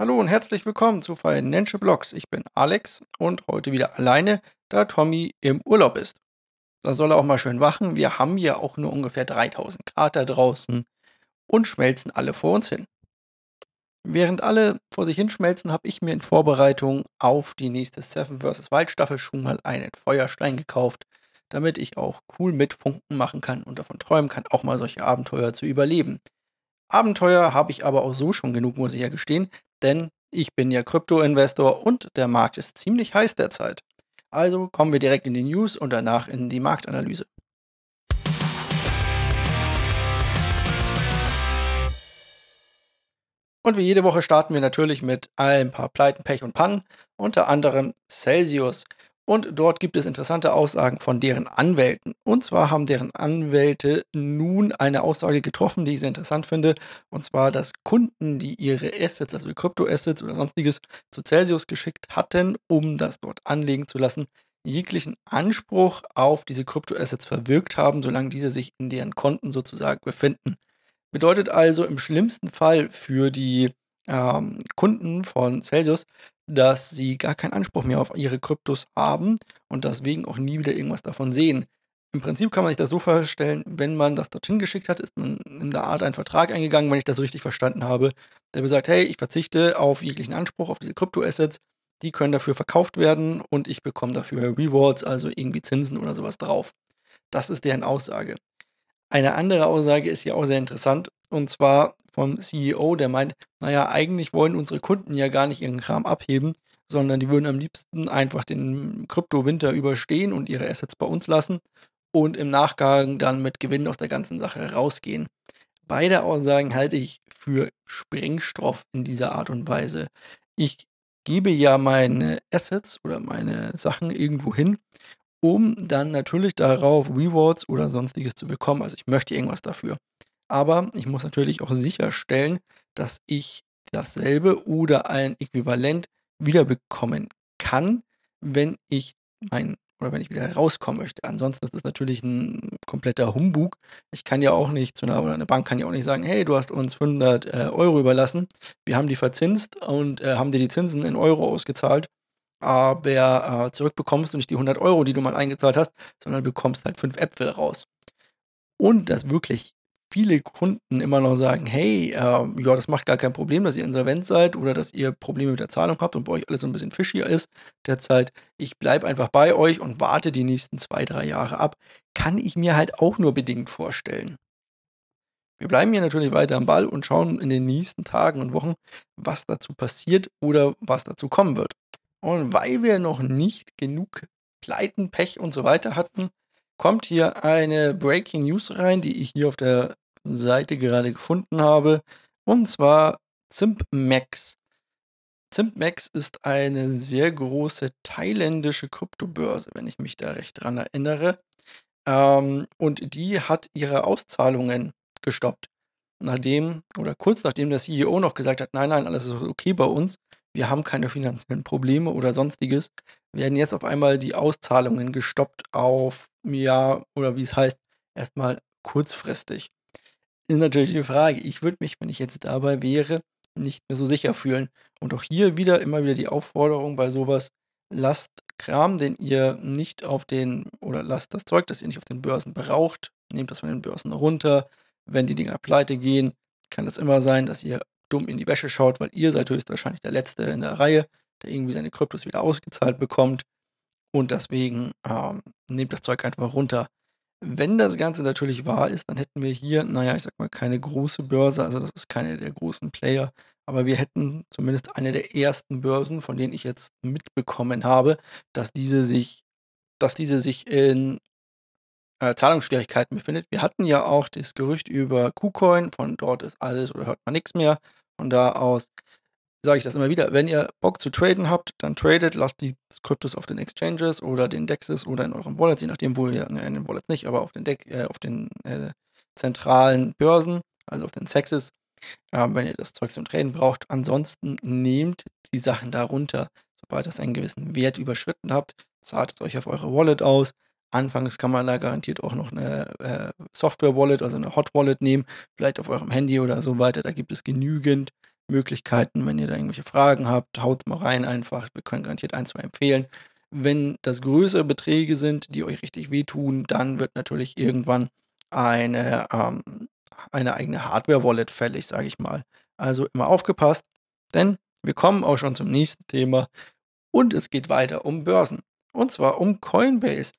Hallo und herzlich willkommen zu Financial Blogs. Ich bin Alex und heute wieder alleine, da Tommy im Urlaub ist. Da soll er auch mal schön wachen. Wir haben hier auch nur ungefähr 3000 Grad da draußen und schmelzen alle vor uns hin. Während alle vor sich hinschmelzen, habe ich mir in Vorbereitung auf die nächste Seven vs. Wild Staffel schon mal einen Feuerstein gekauft, damit ich auch cool mit Funken machen kann und davon träumen kann, auch mal solche Abenteuer zu überleben. Abenteuer habe ich aber auch so schon genug, muss ich ja gestehen, denn ich bin ja Krypto-Investor und der Markt ist ziemlich heiß derzeit. Also kommen wir direkt in die News und danach in die Marktanalyse. Und wie jede Woche starten wir natürlich mit ein paar Pleiten, Pech und Pannen, unter anderem Celsius. Und dort gibt es interessante Aussagen von deren Anwälten. Und zwar haben deren Anwälte nun eine Aussage getroffen, die ich sehr interessant finde. Und zwar, dass Kunden, die ihre Assets, also Kryptoassets oder sonstiges, zu Celsius geschickt hatten, um das dort anlegen zu lassen, jeglichen Anspruch auf diese Kryptoassets verwirkt haben, solange diese sich in deren Konten sozusagen befinden. Bedeutet also im schlimmsten Fall für die ähm, Kunden von Celsius, dass sie gar keinen Anspruch mehr auf ihre Kryptos haben und deswegen auch nie wieder irgendwas davon sehen. Im Prinzip kann man sich das so vorstellen, wenn man das dorthin geschickt hat, ist man in der Art einen Vertrag eingegangen, wenn ich das richtig verstanden habe, der besagt, hey, ich verzichte auf jeglichen Anspruch auf diese Kryptoassets, die können dafür verkauft werden und ich bekomme dafür Rewards, also irgendwie Zinsen oder sowas drauf. Das ist deren Aussage. Eine andere Aussage ist ja auch sehr interessant und zwar vom CEO, der meint, naja, eigentlich wollen unsere Kunden ja gar nicht ihren Kram abheben, sondern die würden am liebsten einfach den Kryptowinter überstehen und ihre Assets bei uns lassen und im Nachgang dann mit Gewinn aus der ganzen Sache rausgehen. Beide Aussagen halte ich für Sprengstoff in dieser Art und Weise. Ich gebe ja meine Assets oder meine Sachen irgendwo hin, um dann natürlich darauf Rewards oder sonstiges zu bekommen. Also ich möchte irgendwas dafür. Aber ich muss natürlich auch sicherstellen, dass ich dasselbe oder ein Äquivalent wiederbekommen kann, wenn ich mein oder wenn ich wieder rauskommen möchte. Ansonsten ist das natürlich ein kompletter Humbug. Ich kann ja auch nicht zu einer, oder eine Bank kann ja auch nicht sagen, hey, du hast uns 500 äh, Euro überlassen, wir haben die verzinst und äh, haben dir die Zinsen in Euro ausgezahlt, aber äh, zurückbekommst du nicht die 100 Euro, die du mal eingezahlt hast, sondern bekommst halt fünf Äpfel raus. Und das wirklich viele Kunden immer noch sagen, hey, äh, ja, das macht gar kein Problem, dass ihr insolvent seid oder dass ihr Probleme mit der Zahlung habt und bei euch alles so ein bisschen fischier ist derzeit. Ich bleibe einfach bei euch und warte die nächsten zwei, drei Jahre ab. Kann ich mir halt auch nur bedingt vorstellen. Wir bleiben hier natürlich weiter am Ball und schauen in den nächsten Tagen und Wochen, was dazu passiert oder was dazu kommen wird. Und weil wir noch nicht genug Pleiten, Pech und so weiter hatten, kommt hier eine Breaking News rein, die ich hier auf der Seite gerade gefunden habe. Und zwar ZimpMax. ZimpMax ist eine sehr große thailändische Kryptobörse, wenn ich mich da recht dran erinnere. Ähm, und die hat ihre Auszahlungen gestoppt. Nachdem oder kurz nachdem der CEO noch gesagt hat, nein, nein, alles ist okay bei uns, wir haben keine finanziellen Probleme oder sonstiges, werden jetzt auf einmal die Auszahlungen gestoppt auf, ja, oder wie es heißt, erstmal kurzfristig ist natürlich die Frage. Ich würde mich, wenn ich jetzt dabei wäre, nicht mehr so sicher fühlen. Und auch hier wieder immer wieder die Aufforderung bei sowas, lasst Kram, den ihr nicht auf den, oder lasst das Zeug, das ihr nicht auf den Börsen braucht, nehmt das von den Börsen runter. Wenn die Dinger pleite gehen, kann es immer sein, dass ihr dumm in die Wäsche schaut, weil ihr seid höchstwahrscheinlich der Letzte in der Reihe, der irgendwie seine Kryptos wieder ausgezahlt bekommt. Und deswegen ähm, nehmt das Zeug einfach runter. Wenn das Ganze natürlich wahr ist, dann hätten wir hier, naja, ich sag mal, keine große Börse, also das ist keine der großen Player, aber wir hätten zumindest eine der ersten Börsen, von denen ich jetzt mitbekommen habe, dass diese sich, dass diese sich in äh, Zahlungsschwierigkeiten befindet. Wir hatten ja auch das Gerücht über KuCoin, von dort ist alles oder hört man nichts mehr. Von da aus sage ich das immer wieder, wenn ihr Bock zu traden habt, dann tradet, lasst die Kryptos auf den Exchanges oder den Dexes oder in eurem Wallet, je nachdem, wo ihr, ne, in den Wallets nicht, aber auf den Deck, äh, auf den äh, zentralen Börsen, also auf den Sexes, äh, wenn ihr das Zeug zum Traden braucht. Ansonsten nehmt die Sachen darunter. Sobald ihr einen gewissen Wert überschritten habt, zahlt es euch auf eure Wallet aus. Anfangs kann man da garantiert auch noch eine äh, Software-Wallet, also eine Hot-Wallet nehmen, vielleicht auf eurem Handy oder so weiter. Da gibt es genügend Möglichkeiten. Wenn ihr da irgendwelche Fragen habt, haut mal rein einfach. Wir können garantiert ein, zwei empfehlen. Wenn das größere Beträge sind, die euch richtig wehtun, dann wird natürlich irgendwann eine, ähm, eine eigene Hardware-Wallet fällig, sage ich mal. Also immer aufgepasst, denn wir kommen auch schon zum nächsten Thema und es geht weiter um Börsen. Und zwar um Coinbase.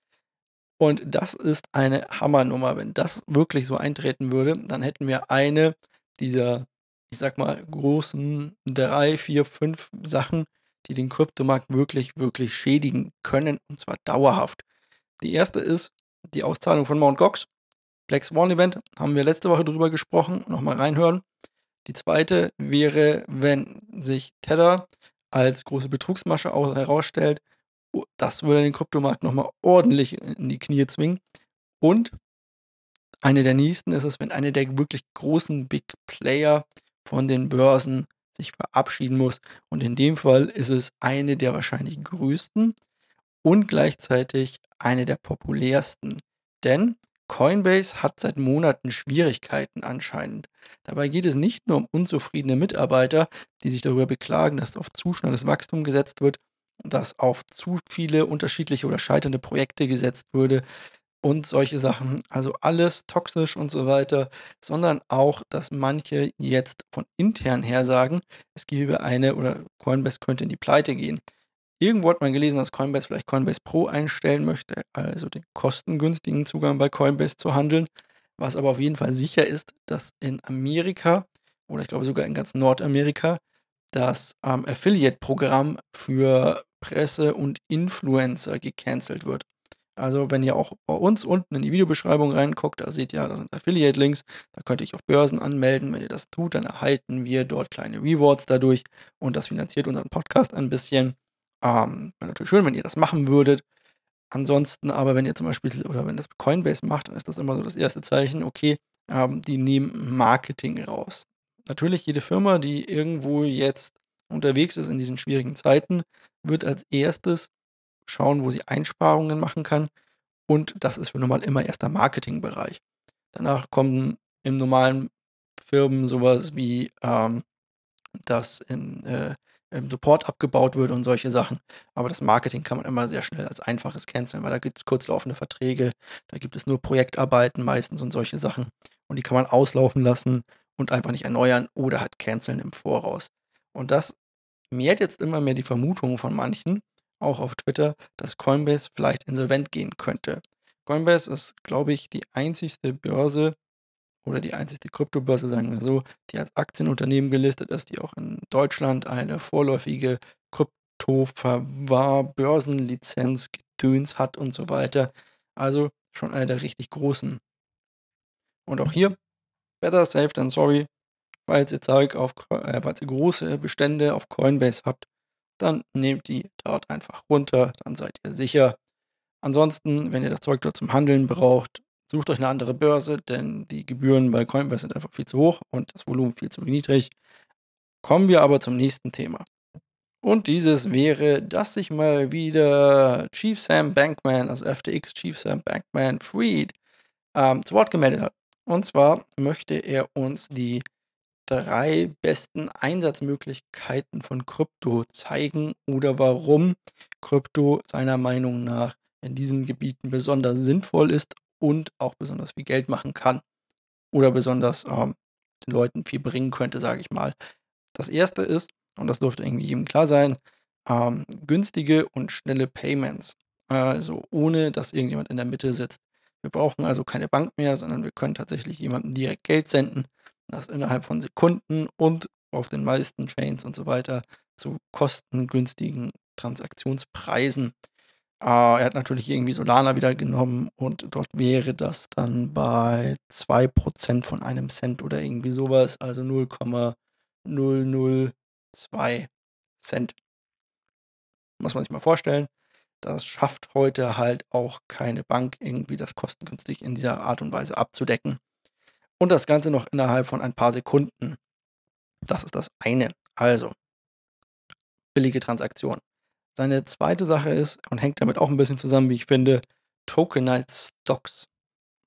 Und das ist eine Hammernummer. Wenn das wirklich so eintreten würde, dann hätten wir eine dieser, ich sag mal, großen drei, vier, fünf Sachen, die den Kryptomarkt wirklich, wirklich schädigen können, und zwar dauerhaft. Die erste ist die Auszahlung von Mt. Gox. Black Swan Event, haben wir letzte Woche drüber gesprochen, nochmal reinhören. Die zweite wäre, wenn sich Tether als große Betrugsmasche herausstellt das würde den Kryptomarkt nochmal ordentlich in die Knie zwingen. Und eine der nächsten ist es, wenn eine der wirklich großen Big Player von den Börsen sich verabschieden muss. Und in dem Fall ist es eine der wahrscheinlich größten und gleichzeitig eine der populärsten. Denn Coinbase hat seit Monaten Schwierigkeiten anscheinend. Dabei geht es nicht nur um unzufriedene Mitarbeiter, die sich darüber beklagen, dass auf zu schnelles Wachstum gesetzt wird, dass auf zu viele unterschiedliche oder scheiternde Projekte gesetzt würde und solche Sachen. Also alles toxisch und so weiter, sondern auch, dass manche jetzt von intern her sagen, es gebe eine oder Coinbase könnte in die Pleite gehen. Irgendwo hat man gelesen, dass Coinbase vielleicht Coinbase Pro einstellen möchte, also den kostengünstigen Zugang bei Coinbase zu handeln. Was aber auf jeden Fall sicher ist, dass in Amerika oder ich glaube sogar in ganz Nordamerika das ähm, Affiliate-Programm für Presse und Influencer gecancelt wird. Also wenn ihr auch bei uns unten in die Videobeschreibung reinguckt, da seht ihr, da sind Affiliate-Links, da könnt ihr euch auf Börsen anmelden. Wenn ihr das tut, dann erhalten wir dort kleine Rewards dadurch und das finanziert unseren Podcast ein bisschen. Ähm, Wäre natürlich schön, wenn ihr das machen würdet. Ansonsten aber, wenn ihr zum Beispiel, oder wenn das Coinbase macht, dann ist das immer so das erste Zeichen, okay, ähm, die nehmen Marketing raus. Natürlich, jede Firma, die irgendwo jetzt unterwegs ist in diesen schwierigen Zeiten, wird als erstes schauen, wo sie Einsparungen machen kann. Und das ist für normal immer erst der Marketingbereich. Danach kommen im normalen Firmen sowas wie, ähm, dass in, äh, im Support abgebaut wird und solche Sachen. Aber das Marketing kann man immer sehr schnell als einfaches canceln, weil da gibt es kurzlaufende Verträge, da gibt es nur Projektarbeiten meistens und solche Sachen. Und die kann man auslaufen lassen und einfach nicht erneuern oder halt canceln im Voraus. Und das mehrt jetzt immer mehr die Vermutung von manchen, auch auf Twitter, dass Coinbase vielleicht insolvent gehen könnte. Coinbase ist, glaube ich, die einzigste Börse oder die einzigste Kryptobörse, sagen wir so, die als Aktienunternehmen gelistet ist, die auch in Deutschland eine vorläufige Kryptoverwahr-Börsenlizenz gedöns hat und so weiter. Also schon eine der richtig großen. Und auch hier, better safe than sorry, Falls ihr Zeug auf, äh, falls ihr große Bestände auf Coinbase habt, dann nehmt die dort einfach runter, dann seid ihr sicher. Ansonsten, wenn ihr das Zeug dort zum Handeln braucht, sucht euch eine andere Börse, denn die Gebühren bei Coinbase sind einfach viel zu hoch und das Volumen viel zu niedrig. Kommen wir aber zum nächsten Thema. Und dieses wäre, dass sich mal wieder Chief Sam Bankman, also FTX Chief Sam Bankman Fried, ähm, zu Wort gemeldet hat. Und zwar möchte er uns die drei besten Einsatzmöglichkeiten von Krypto zeigen oder warum Krypto seiner Meinung nach in diesen Gebieten besonders sinnvoll ist und auch besonders viel Geld machen kann oder besonders ähm, den Leuten viel bringen könnte, sage ich mal. Das erste ist, und das dürfte irgendwie jedem klar sein, ähm, günstige und schnelle Payments. Also ohne, dass irgendjemand in der Mitte sitzt. Wir brauchen also keine Bank mehr, sondern wir können tatsächlich jemandem direkt Geld senden das innerhalb von Sekunden und auf den meisten Chains und so weiter zu kostengünstigen Transaktionspreisen. Äh, er hat natürlich irgendwie Solana wieder genommen und dort wäre das dann bei 2% von einem Cent oder irgendwie sowas, also 0,002 Cent. Muss man sich mal vorstellen. Das schafft heute halt auch keine Bank irgendwie das kostengünstig in dieser Art und Weise abzudecken. Und das Ganze noch innerhalb von ein paar Sekunden. Das ist das eine. Also, billige Transaktion. Seine zweite Sache ist, und hängt damit auch ein bisschen zusammen, wie ich finde, Tokenized Stocks.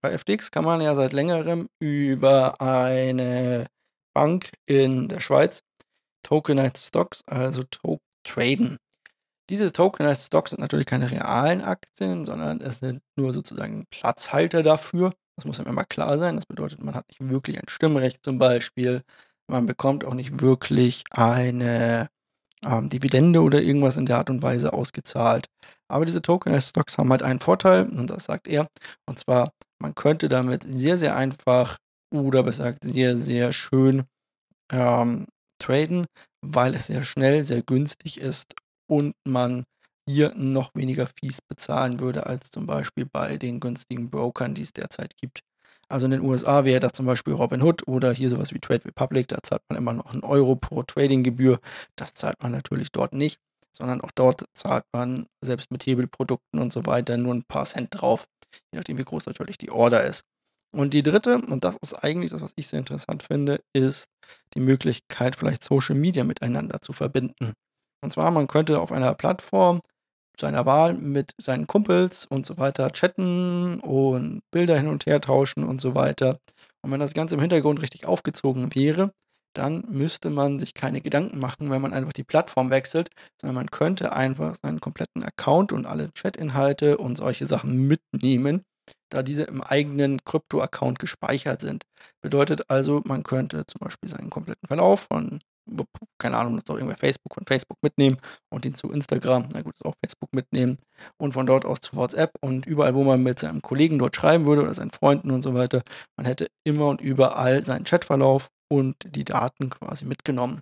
Bei FTX kann man ja seit längerem über eine Bank in der Schweiz Tokenized Stocks, also to traden. Diese Tokenized Stocks sind natürlich keine realen Aktien, sondern es sind nur sozusagen Platzhalter dafür. Das muss einem immer klar sein. Das bedeutet, man hat nicht wirklich ein Stimmrecht zum Beispiel. Man bekommt auch nicht wirklich eine ähm, Dividende oder irgendwas in der Art und Weise ausgezahlt. Aber diese Tokenized Stocks haben halt einen Vorteil, und das sagt er, und zwar, man könnte damit sehr, sehr einfach oder besser gesagt sehr, sehr schön ähm, traden, weil es sehr schnell, sehr günstig ist und man hier noch weniger Fees bezahlen würde als zum Beispiel bei den günstigen Brokern, die es derzeit gibt. Also in den USA wäre das zum Beispiel Robinhood oder hier sowas wie Trade Republic, da zahlt man immer noch einen Euro pro Tradinggebühr. Das zahlt man natürlich dort nicht, sondern auch dort zahlt man selbst mit Hebelprodukten und so weiter nur ein paar Cent drauf, je nachdem wie groß natürlich die Order ist. Und die dritte, und das ist eigentlich das, was ich sehr interessant finde, ist die Möglichkeit, vielleicht Social Media miteinander zu verbinden. Und zwar, man könnte auf einer Plattform seiner Wahl mit seinen Kumpels und so weiter chatten und Bilder hin und her tauschen und so weiter. Und wenn das Ganze im Hintergrund richtig aufgezogen wäre, dann müsste man sich keine Gedanken machen, wenn man einfach die Plattform wechselt, sondern man könnte einfach seinen kompletten Account und alle Chat-Inhalte und solche Sachen mitnehmen, da diese im eigenen Krypto-Account gespeichert sind. Bedeutet also, man könnte zum Beispiel seinen kompletten Verlauf von keine Ahnung, das auch irgendwer Facebook von Facebook mitnehmen und ihn zu Instagram, na gut, ist auch Facebook mitnehmen und von dort aus zu WhatsApp und überall, wo man mit seinem Kollegen dort schreiben würde oder seinen Freunden und so weiter, man hätte immer und überall seinen Chatverlauf und die Daten quasi mitgenommen.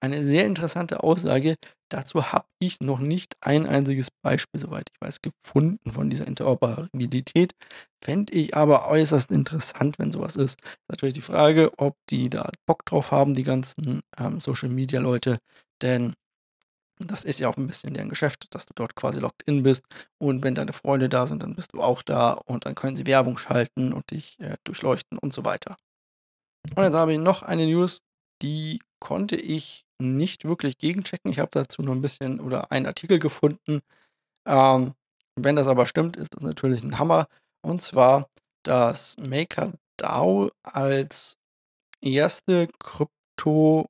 Eine sehr interessante Aussage. Dazu habe ich noch nicht ein einziges Beispiel, soweit ich weiß, gefunden von dieser Interoperabilität. Fände ich aber äußerst interessant, wenn sowas ist. Natürlich die Frage, ob die da Bock drauf haben, die ganzen ähm, Social Media Leute, denn das ist ja auch ein bisschen deren Geschäft, dass du dort quasi locked in bist. Und wenn deine Freunde da sind, dann bist du auch da und dann können sie Werbung schalten und dich äh, durchleuchten und so weiter. Und jetzt habe ich noch eine News, die konnte ich nicht wirklich gegenchecken. Ich habe dazu noch ein bisschen oder einen Artikel gefunden. Ähm, wenn das aber stimmt, ist das natürlich ein Hammer. Und zwar, dass MakerDAO als erste Krypto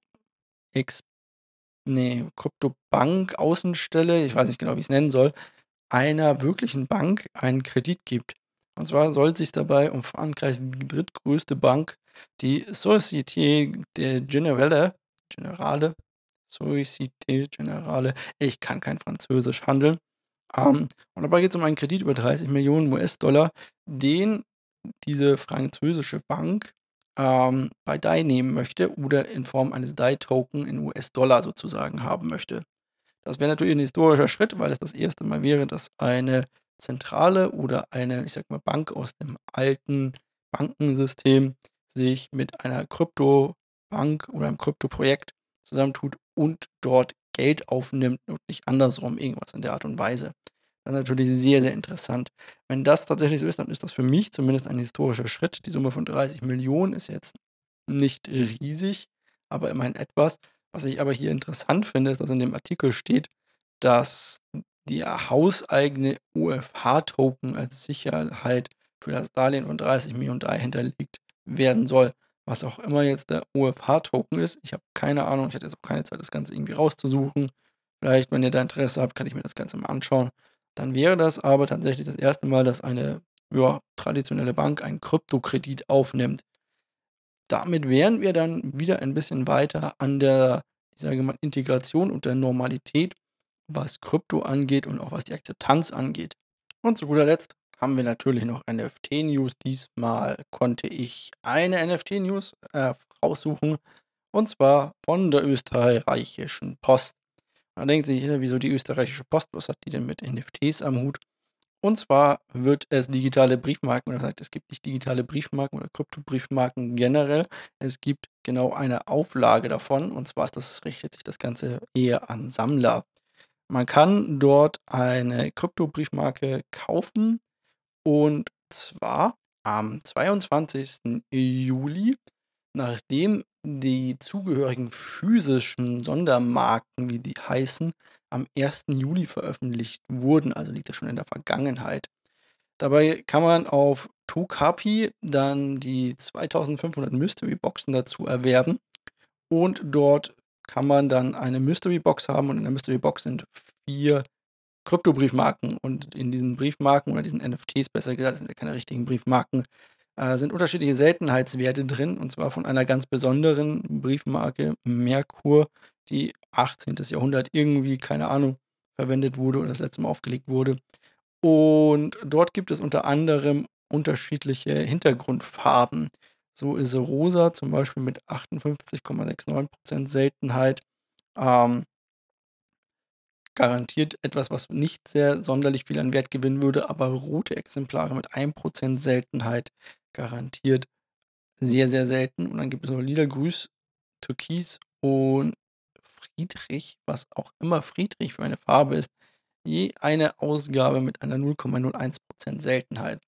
nee, Kryptobank Außenstelle, ich weiß nicht genau, wie ich es nennen soll, einer wirklichen Bank einen Kredit gibt. Und zwar soll es sich dabei um Frankreichs drittgrößte Bank, die Société Générale, Generale, Société Générale, ich kann kein Französisch handeln. Ähm, und dabei geht es um einen Kredit über 30 Millionen US-Dollar, den diese französische Bank ähm, bei DAI nehmen möchte oder in Form eines DAI-Token in US-Dollar sozusagen haben möchte. Das wäre natürlich ein historischer Schritt, weil es das erste Mal wäre, dass eine Zentrale oder eine, ich sag mal, Bank aus dem alten Bankensystem sich mit einer Kryptobank oder einem Kryptoprojekt zusammentut und dort Geld aufnimmt und nicht andersrum irgendwas in der Art und Weise. Das ist natürlich sehr, sehr interessant. Wenn das tatsächlich so ist, dann ist das für mich zumindest ein historischer Schritt. Die Summe von 30 Millionen ist jetzt nicht riesig, aber immerhin etwas. Was ich aber hier interessant finde, ist, dass in dem Artikel steht, dass der hauseigene UFH-Token als Sicherheit für das Darlehen von 30 Millionen DAI hinterlegt werden soll. Was auch immer jetzt der UFH-Token ist. Ich habe keine Ahnung. Ich hatte jetzt auch keine Zeit, das Ganze irgendwie rauszusuchen. Vielleicht, wenn ihr da Interesse habt, kann ich mir das Ganze mal anschauen. Dann wäre das aber tatsächlich das erste Mal, dass eine ja, traditionelle Bank einen Kryptokredit aufnimmt. Damit wären wir dann wieder ein bisschen weiter an der, ich sage mal, Integration und der Normalität was Krypto angeht und auch was die Akzeptanz angeht. Und zu guter Letzt haben wir natürlich noch NFT-News. Diesmal konnte ich eine NFT-News äh, raussuchen und zwar von der österreichischen Post. Da denkt sich jeder, wieso die österreichische Post, was hat die denn mit NFTs am Hut? Und zwar wird es digitale Briefmarken, oder heißt, es gibt nicht digitale Briefmarken oder Kryptobriefmarken generell. Es gibt genau eine Auflage davon. Und zwar ist das, richtet sich das Ganze eher an Sammler. Man kann dort eine Kryptobriefmarke kaufen und zwar am 22. Juli, nachdem die zugehörigen physischen Sondermarken, wie die heißen, am 1. Juli veröffentlicht wurden. Also liegt das schon in der Vergangenheit. Dabei kann man auf Tokapi dann die 2500 Mystery Boxen dazu erwerben und dort kann man dann eine Mystery Box haben und in der Mystery Box sind vier Kryptobriefmarken und in diesen Briefmarken oder diesen NFTs besser gesagt, das sind ja keine richtigen Briefmarken, äh, sind unterschiedliche Seltenheitswerte drin und zwar von einer ganz besonderen Briefmarke Merkur, die 18. Jahrhundert irgendwie, keine Ahnung, verwendet wurde oder das letzte Mal aufgelegt wurde. Und dort gibt es unter anderem unterschiedliche Hintergrundfarben. So ist rosa zum Beispiel mit 58,69% Seltenheit ähm, garantiert etwas, was nicht sehr sonderlich viel an Wert gewinnen würde, aber rote Exemplare mit 1% Seltenheit garantiert sehr, sehr selten. Und dann gibt es noch lila, grüß, türkis und Friedrich, was auch immer Friedrich für eine Farbe ist, je eine Ausgabe mit einer 0,01% Seltenheit.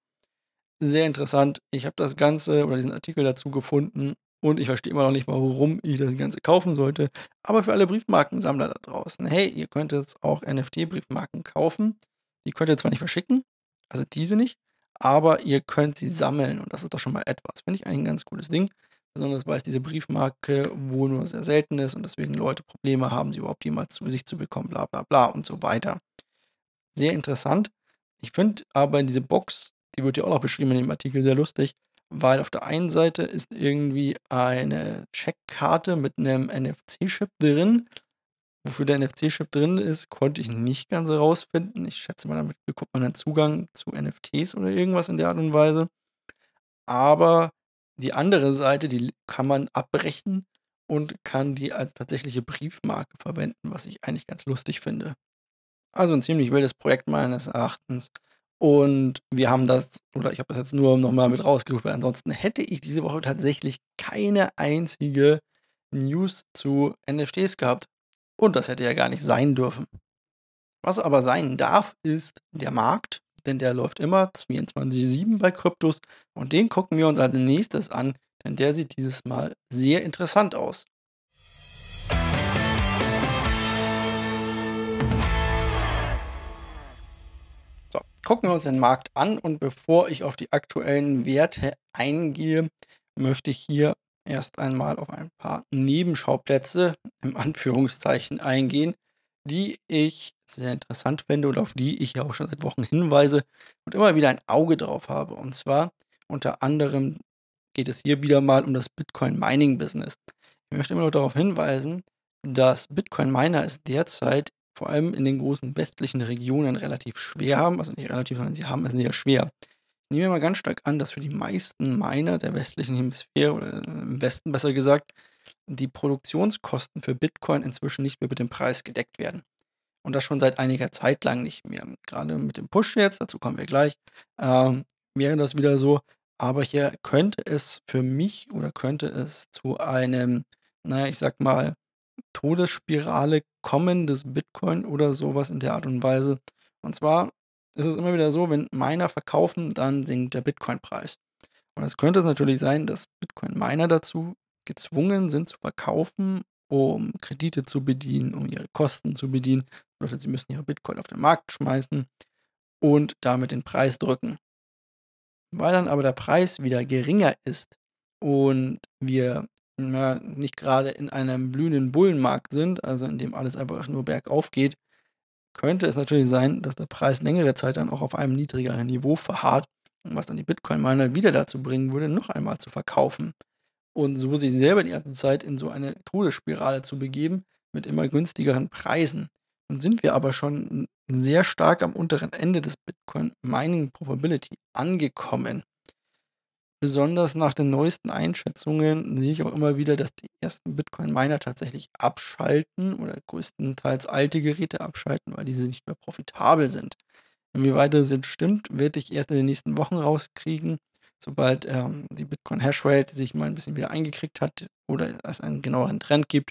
Sehr interessant. Ich habe das Ganze oder diesen Artikel dazu gefunden und ich verstehe immer noch nicht, warum ich das Ganze kaufen sollte. Aber für alle Briefmarkensammler da draußen, hey, ihr könnt jetzt auch NFT-Briefmarken kaufen. Die könnt ihr zwar nicht verschicken, also diese nicht, aber ihr könnt sie sammeln und das ist doch schon mal etwas. Finde ich eigentlich ein ganz cooles Ding. Besonders weil es diese Briefmarke wohl nur sehr selten ist und deswegen Leute Probleme haben, sie überhaupt jemals zu sich zu bekommen, bla bla bla und so weiter. Sehr interessant. Ich finde aber diese Box, die wird ja auch noch beschrieben in dem Artikel, sehr lustig, weil auf der einen Seite ist irgendwie eine Checkkarte mit einem NFC-Chip drin. Wofür der NFC-Chip drin ist, konnte ich nicht ganz herausfinden. Ich schätze mal, damit bekommt man einen Zugang zu NFTs oder irgendwas in der Art und Weise. Aber die andere Seite, die kann man abbrechen und kann die als tatsächliche Briefmarke verwenden, was ich eigentlich ganz lustig finde. Also ein ziemlich wildes Projekt meines Erachtens. Und wir haben das, oder ich habe das jetzt nur nochmal mit rausgesucht, weil ansonsten hätte ich diese Woche tatsächlich keine einzige News zu NFTs gehabt. Und das hätte ja gar nicht sein dürfen. Was aber sein darf, ist der Markt, denn der läuft immer 24-7 bei Kryptos und den gucken wir uns als nächstes an, denn der sieht dieses Mal sehr interessant aus. Gucken wir uns den Markt an und bevor ich auf die aktuellen Werte eingehe, möchte ich hier erst einmal auf ein paar Nebenschauplätze im Anführungszeichen eingehen, die ich sehr interessant finde und auf die ich ja auch schon seit Wochen hinweise und immer wieder ein Auge drauf habe. Und zwar unter anderem geht es hier wieder mal um das Bitcoin Mining Business. Ich möchte immer noch darauf hinweisen, dass Bitcoin Miner es derzeit vor allem in den großen westlichen Regionen relativ schwer haben. Also nicht relativ, sondern sie haben es sehr schwer. Ich nehme mal ganz stark an, dass für die meisten Miner der westlichen Hemisphäre oder im Westen besser gesagt, die Produktionskosten für Bitcoin inzwischen nicht mehr mit dem Preis gedeckt werden. Und das schon seit einiger Zeit lang nicht mehr. Gerade mit dem Push jetzt, dazu kommen wir gleich, ähm, wäre das wieder so. Aber hier könnte es für mich oder könnte es zu einem, naja, ich sag mal, Todesspirale kommen des Bitcoin oder sowas in der Art und Weise. Und zwar ist es immer wieder so, wenn Miner verkaufen, dann sinkt der Bitcoin-Preis. Und es könnte es natürlich sein, dass Bitcoin-Miner dazu gezwungen sind zu verkaufen, um Kredite zu bedienen, um ihre Kosten zu bedienen. Bedeutet, sie müssen ihre Bitcoin auf den Markt schmeißen und damit den Preis drücken. Weil dann aber der Preis wieder geringer ist und wir ja, nicht gerade in einem blühenden Bullenmarkt sind, also in dem alles einfach nur bergauf geht, könnte es natürlich sein, dass der Preis längere Zeit dann auch auf einem niedrigeren Niveau verharrt, was dann die Bitcoin-Miner wieder dazu bringen würde, noch einmal zu verkaufen. Und so sich selber die ganze Zeit in so eine Todesspirale zu begeben mit immer günstigeren Preisen. Und sind wir aber schon sehr stark am unteren Ende des Bitcoin Mining Probability angekommen. Besonders nach den neuesten Einschätzungen sehe ich auch immer wieder, dass die ersten Bitcoin-Miner tatsächlich abschalten oder größtenteils alte Geräte abschalten, weil diese nicht mehr profitabel sind. Inwieweit das jetzt stimmt, werde ich erst in den nächsten Wochen rauskriegen, sobald ähm, die Bitcoin-Hashrate sich mal ein bisschen wieder eingekriegt hat oder es einen genaueren Trend gibt.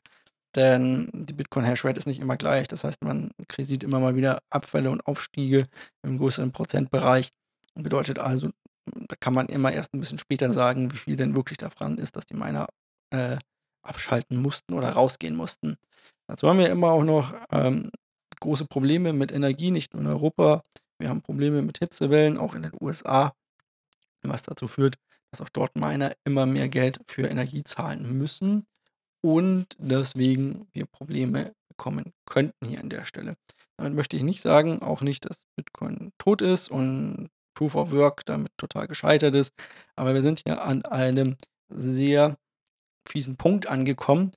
Denn die Bitcoin-Hashrate ist nicht immer gleich. Das heißt, man sieht immer mal wieder Abfälle und Aufstiege im größeren Prozentbereich. Bedeutet also, da kann man immer erst ein bisschen später sagen, wie viel denn wirklich daran ist, dass die Miner äh, abschalten mussten oder rausgehen mussten. Dazu haben wir immer auch noch ähm, große Probleme mit Energie, nicht nur in Europa. Wir haben Probleme mit Hitzewellen, auch in den USA, was dazu führt, dass auch dort Miner immer mehr Geld für Energie zahlen müssen, und deswegen wir Probleme bekommen könnten hier an der Stelle. Damit möchte ich nicht sagen, auch nicht, dass Bitcoin tot ist und Proof of Work damit total gescheitert ist, aber wir sind hier an einem sehr fiesen Punkt angekommen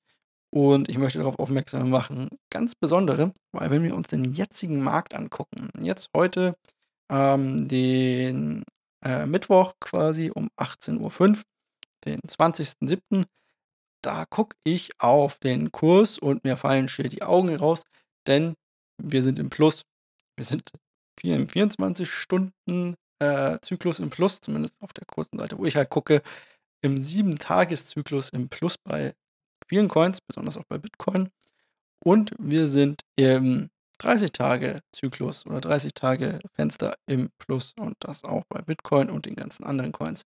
und ich möchte darauf aufmerksam machen, ganz besondere, weil wenn wir uns den jetzigen Markt angucken, jetzt heute ähm, den äh, Mittwoch quasi um 18.05 Uhr, den 20.07., da gucke ich auf den Kurs und mir fallen schier die Augen raus, denn wir sind im Plus. Wir sind im 24 Stunden äh, Zyklus im Plus, zumindest auf der kurzen Seite, wo ich halt gucke, im 7-Tages-Zyklus im Plus bei vielen Coins, besonders auch bei Bitcoin. Und wir sind im 30-Tage-Zyklus oder 30-Tage-Fenster im Plus und das auch bei Bitcoin und den ganzen anderen Coins.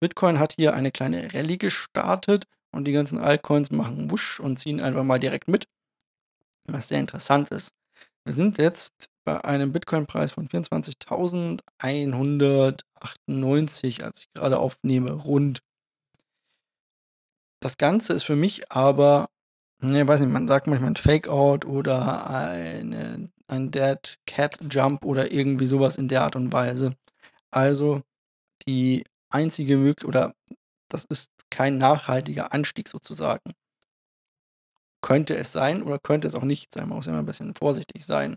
Bitcoin hat hier eine kleine Rallye gestartet und die ganzen Altcoins machen Wusch und ziehen einfach mal direkt mit, was sehr interessant ist. Wir sind jetzt bei einem Bitcoin-Preis von 24.198, als ich gerade aufnehme, rund. Das Ganze ist für mich aber, ne, weiß nicht, man sagt manchmal ein Fake-Out oder eine, ein Dead Cat Jump oder irgendwie sowas in der Art und Weise. Also die einzige Möglichkeit, oder das ist kein nachhaltiger Anstieg sozusagen. Könnte es sein oder könnte es auch nicht sein. Man muss immer ein bisschen vorsichtig sein.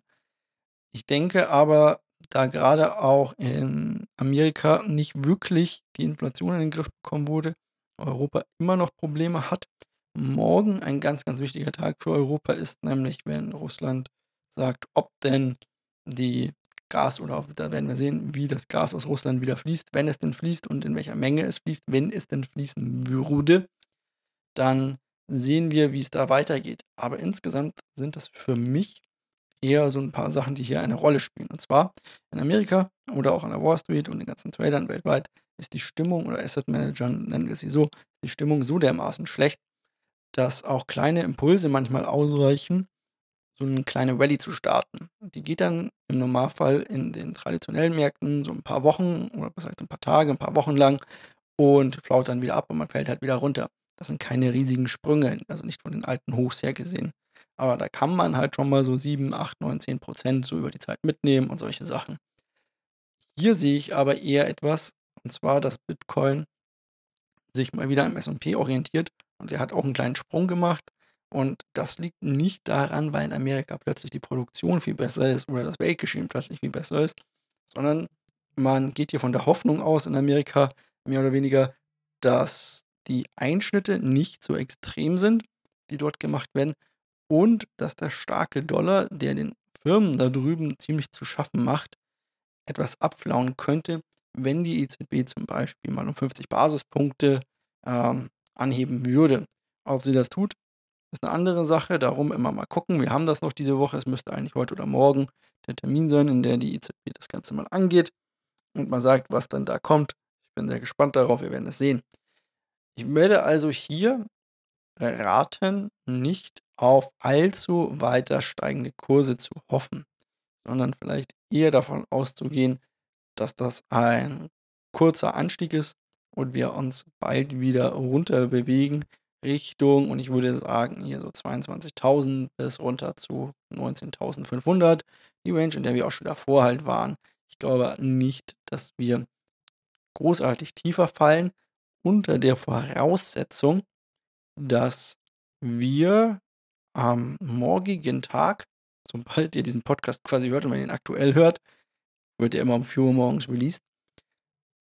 Ich denke aber, da gerade auch in Amerika nicht wirklich die Inflation in den Griff bekommen wurde, Europa immer noch Probleme hat. Morgen ein ganz, ganz wichtiger Tag für Europa ist nämlich, wenn Russland sagt, ob denn die Gas oder da werden wir sehen, wie das Gas aus Russland wieder fließt, wenn es denn fließt und in welcher Menge es fließt, wenn es denn fließen würde, dann sehen wir, wie es da weitergeht. Aber insgesamt sind das für mich eher so ein paar Sachen, die hier eine Rolle spielen. Und zwar in Amerika oder auch an der Wall Street und den ganzen Tradern weltweit ist die Stimmung oder Asset Managern nennen wir sie so, die Stimmung so dermaßen schlecht, dass auch kleine Impulse manchmal ausreichen, so eine kleine Rallye zu starten. Die geht dann im Normalfall in den traditionellen Märkten so ein paar Wochen oder was heißt ein paar Tage, ein paar Wochen lang und flaut dann wieder ab und man fällt halt wieder runter. Das sind keine riesigen Sprünge, also nicht von den alten Hochs her gesehen. Aber da kann man halt schon mal so 7, 8, 9, 10 Prozent so über die Zeit mitnehmen und solche Sachen. Hier sehe ich aber eher etwas, und zwar, dass Bitcoin sich mal wieder im SP orientiert und er hat auch einen kleinen Sprung gemacht und das liegt nicht daran, weil in Amerika plötzlich die Produktion viel besser ist oder das Weltgeschehen plötzlich viel besser ist, sondern man geht hier von der Hoffnung aus in Amerika, mehr oder weniger, dass die Einschnitte nicht so extrem sind, die dort gemacht werden, und dass der starke Dollar, der den Firmen da drüben ziemlich zu schaffen macht, etwas abflauen könnte, wenn die EZB zum Beispiel mal um 50 Basispunkte ähm, anheben würde. Ob sie das tut, ist eine andere Sache. Darum immer mal gucken. Wir haben das noch diese Woche. Es müsste eigentlich heute oder morgen der Termin sein, in der die EZB das Ganze mal angeht und mal sagt, was dann da kommt. Ich bin sehr gespannt darauf. Wir werden es sehen. Ich werde also hier raten, nicht auf allzu weiter steigende Kurse zu hoffen, sondern vielleicht eher davon auszugehen, dass das ein kurzer Anstieg ist und wir uns bald wieder runter bewegen Richtung, und ich würde sagen, hier so 22.000 bis runter zu 19.500, die Range, in der wir auch schon davor halt waren. Ich glaube nicht, dass wir großartig tiefer fallen, unter der Voraussetzung, dass wir am morgigen Tag, sobald ihr diesen Podcast quasi hört und wenn ihr ihn aktuell hört, wird er immer um 4 Uhr morgens released.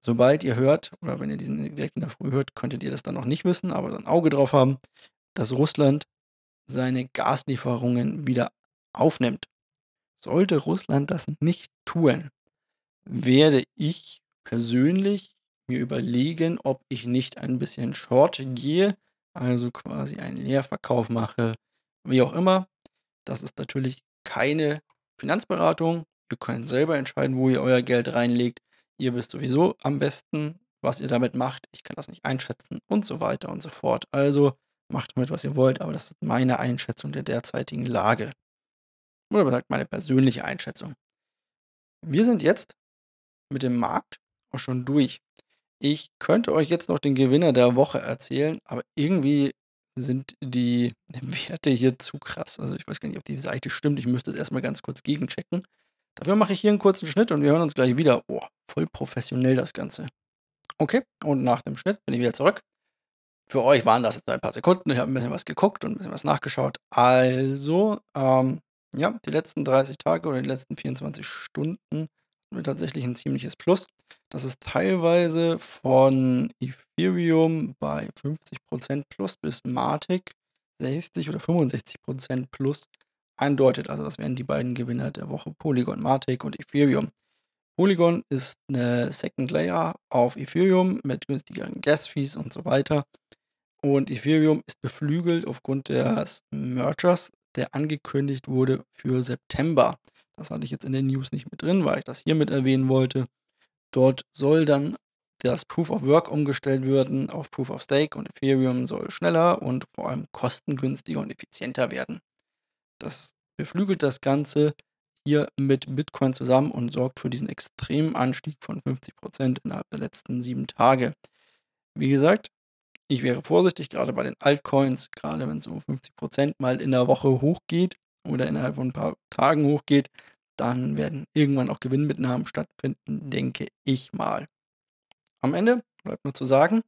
Sobald ihr hört, oder wenn ihr diesen direkt in der Früh hört, könntet ihr das dann noch nicht wissen, aber ein Auge drauf haben, dass Russland seine Gaslieferungen wieder aufnimmt. Sollte Russland das nicht tun, werde ich persönlich mir überlegen, ob ich nicht ein bisschen short gehe, also quasi einen Leerverkauf mache, wie auch immer. Das ist natürlich keine Finanzberatung. Ihr könnt selber entscheiden, wo ihr euer Geld reinlegt. Ihr wisst sowieso am besten, was ihr damit macht. Ich kann das nicht einschätzen und so weiter und so fort. Also macht damit, was ihr wollt, aber das ist meine Einschätzung der derzeitigen Lage. Oder gesagt, meine persönliche Einschätzung. Wir sind jetzt mit dem Markt auch schon durch. Ich könnte euch jetzt noch den Gewinner der Woche erzählen, aber irgendwie sind die Werte hier zu krass. Also ich weiß gar nicht, ob die Seite stimmt. Ich müsste es erstmal ganz kurz gegenchecken. Dafür mache ich hier einen kurzen Schnitt und wir hören uns gleich wieder. Oh, voll professionell das Ganze. Okay, und nach dem Schnitt bin ich wieder zurück. Für euch waren das jetzt ein paar Sekunden. Ich habe ein bisschen was geguckt und ein bisschen was nachgeschaut. Also, ähm, ja, die letzten 30 Tage oder die letzten 24 Stunden tatsächlich ein ziemliches Plus. Das ist teilweise von Ethereum bei 50% plus bis Matic 60 oder 65% plus eindeutet. Also das wären die beiden Gewinner der Woche, Polygon, Matic und Ethereum. Polygon ist eine Second Layer auf Ethereum mit günstigeren Gas-Fees und so weiter. Und Ethereum ist beflügelt aufgrund des Mergers, der angekündigt wurde für September. Das hatte ich jetzt in den News nicht mit drin, weil ich das hier mit erwähnen wollte. Dort soll dann das Proof of Work umgestellt werden auf Proof of Stake und Ethereum soll schneller und vor allem kostengünstiger und effizienter werden. Das beflügelt das Ganze hier mit Bitcoin zusammen und sorgt für diesen extremen Anstieg von 50% innerhalb der letzten sieben Tage. Wie gesagt, ich wäre vorsichtig, gerade bei den Altcoins, gerade wenn es um 50% mal in der Woche hochgeht oder innerhalb von ein paar Tagen hochgeht, dann werden irgendwann auch Gewinnmitnahmen stattfinden, denke ich mal. Am Ende bleibt nur zu sagen,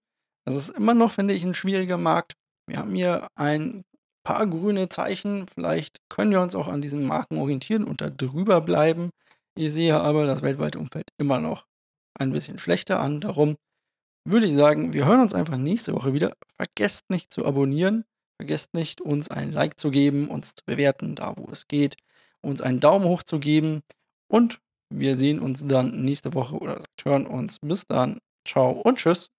es ist immer noch, finde ich, ein schwieriger Markt. Wir haben hier ein paar grüne Zeichen. Vielleicht können wir uns auch an diesen Marken orientieren und da drüber bleiben. Ich sehe aber das weltweite Umfeld immer noch ein bisschen schlechter an. Darum würde ich sagen, wir hören uns einfach nächste Woche wieder. Vergesst nicht zu abonnieren. Vergesst nicht, uns ein Like zu geben, uns zu bewerten, da wo es geht, uns einen Daumen hoch zu geben. Und wir sehen uns dann nächste Woche oder hören uns. Bis dann. Ciao und tschüss.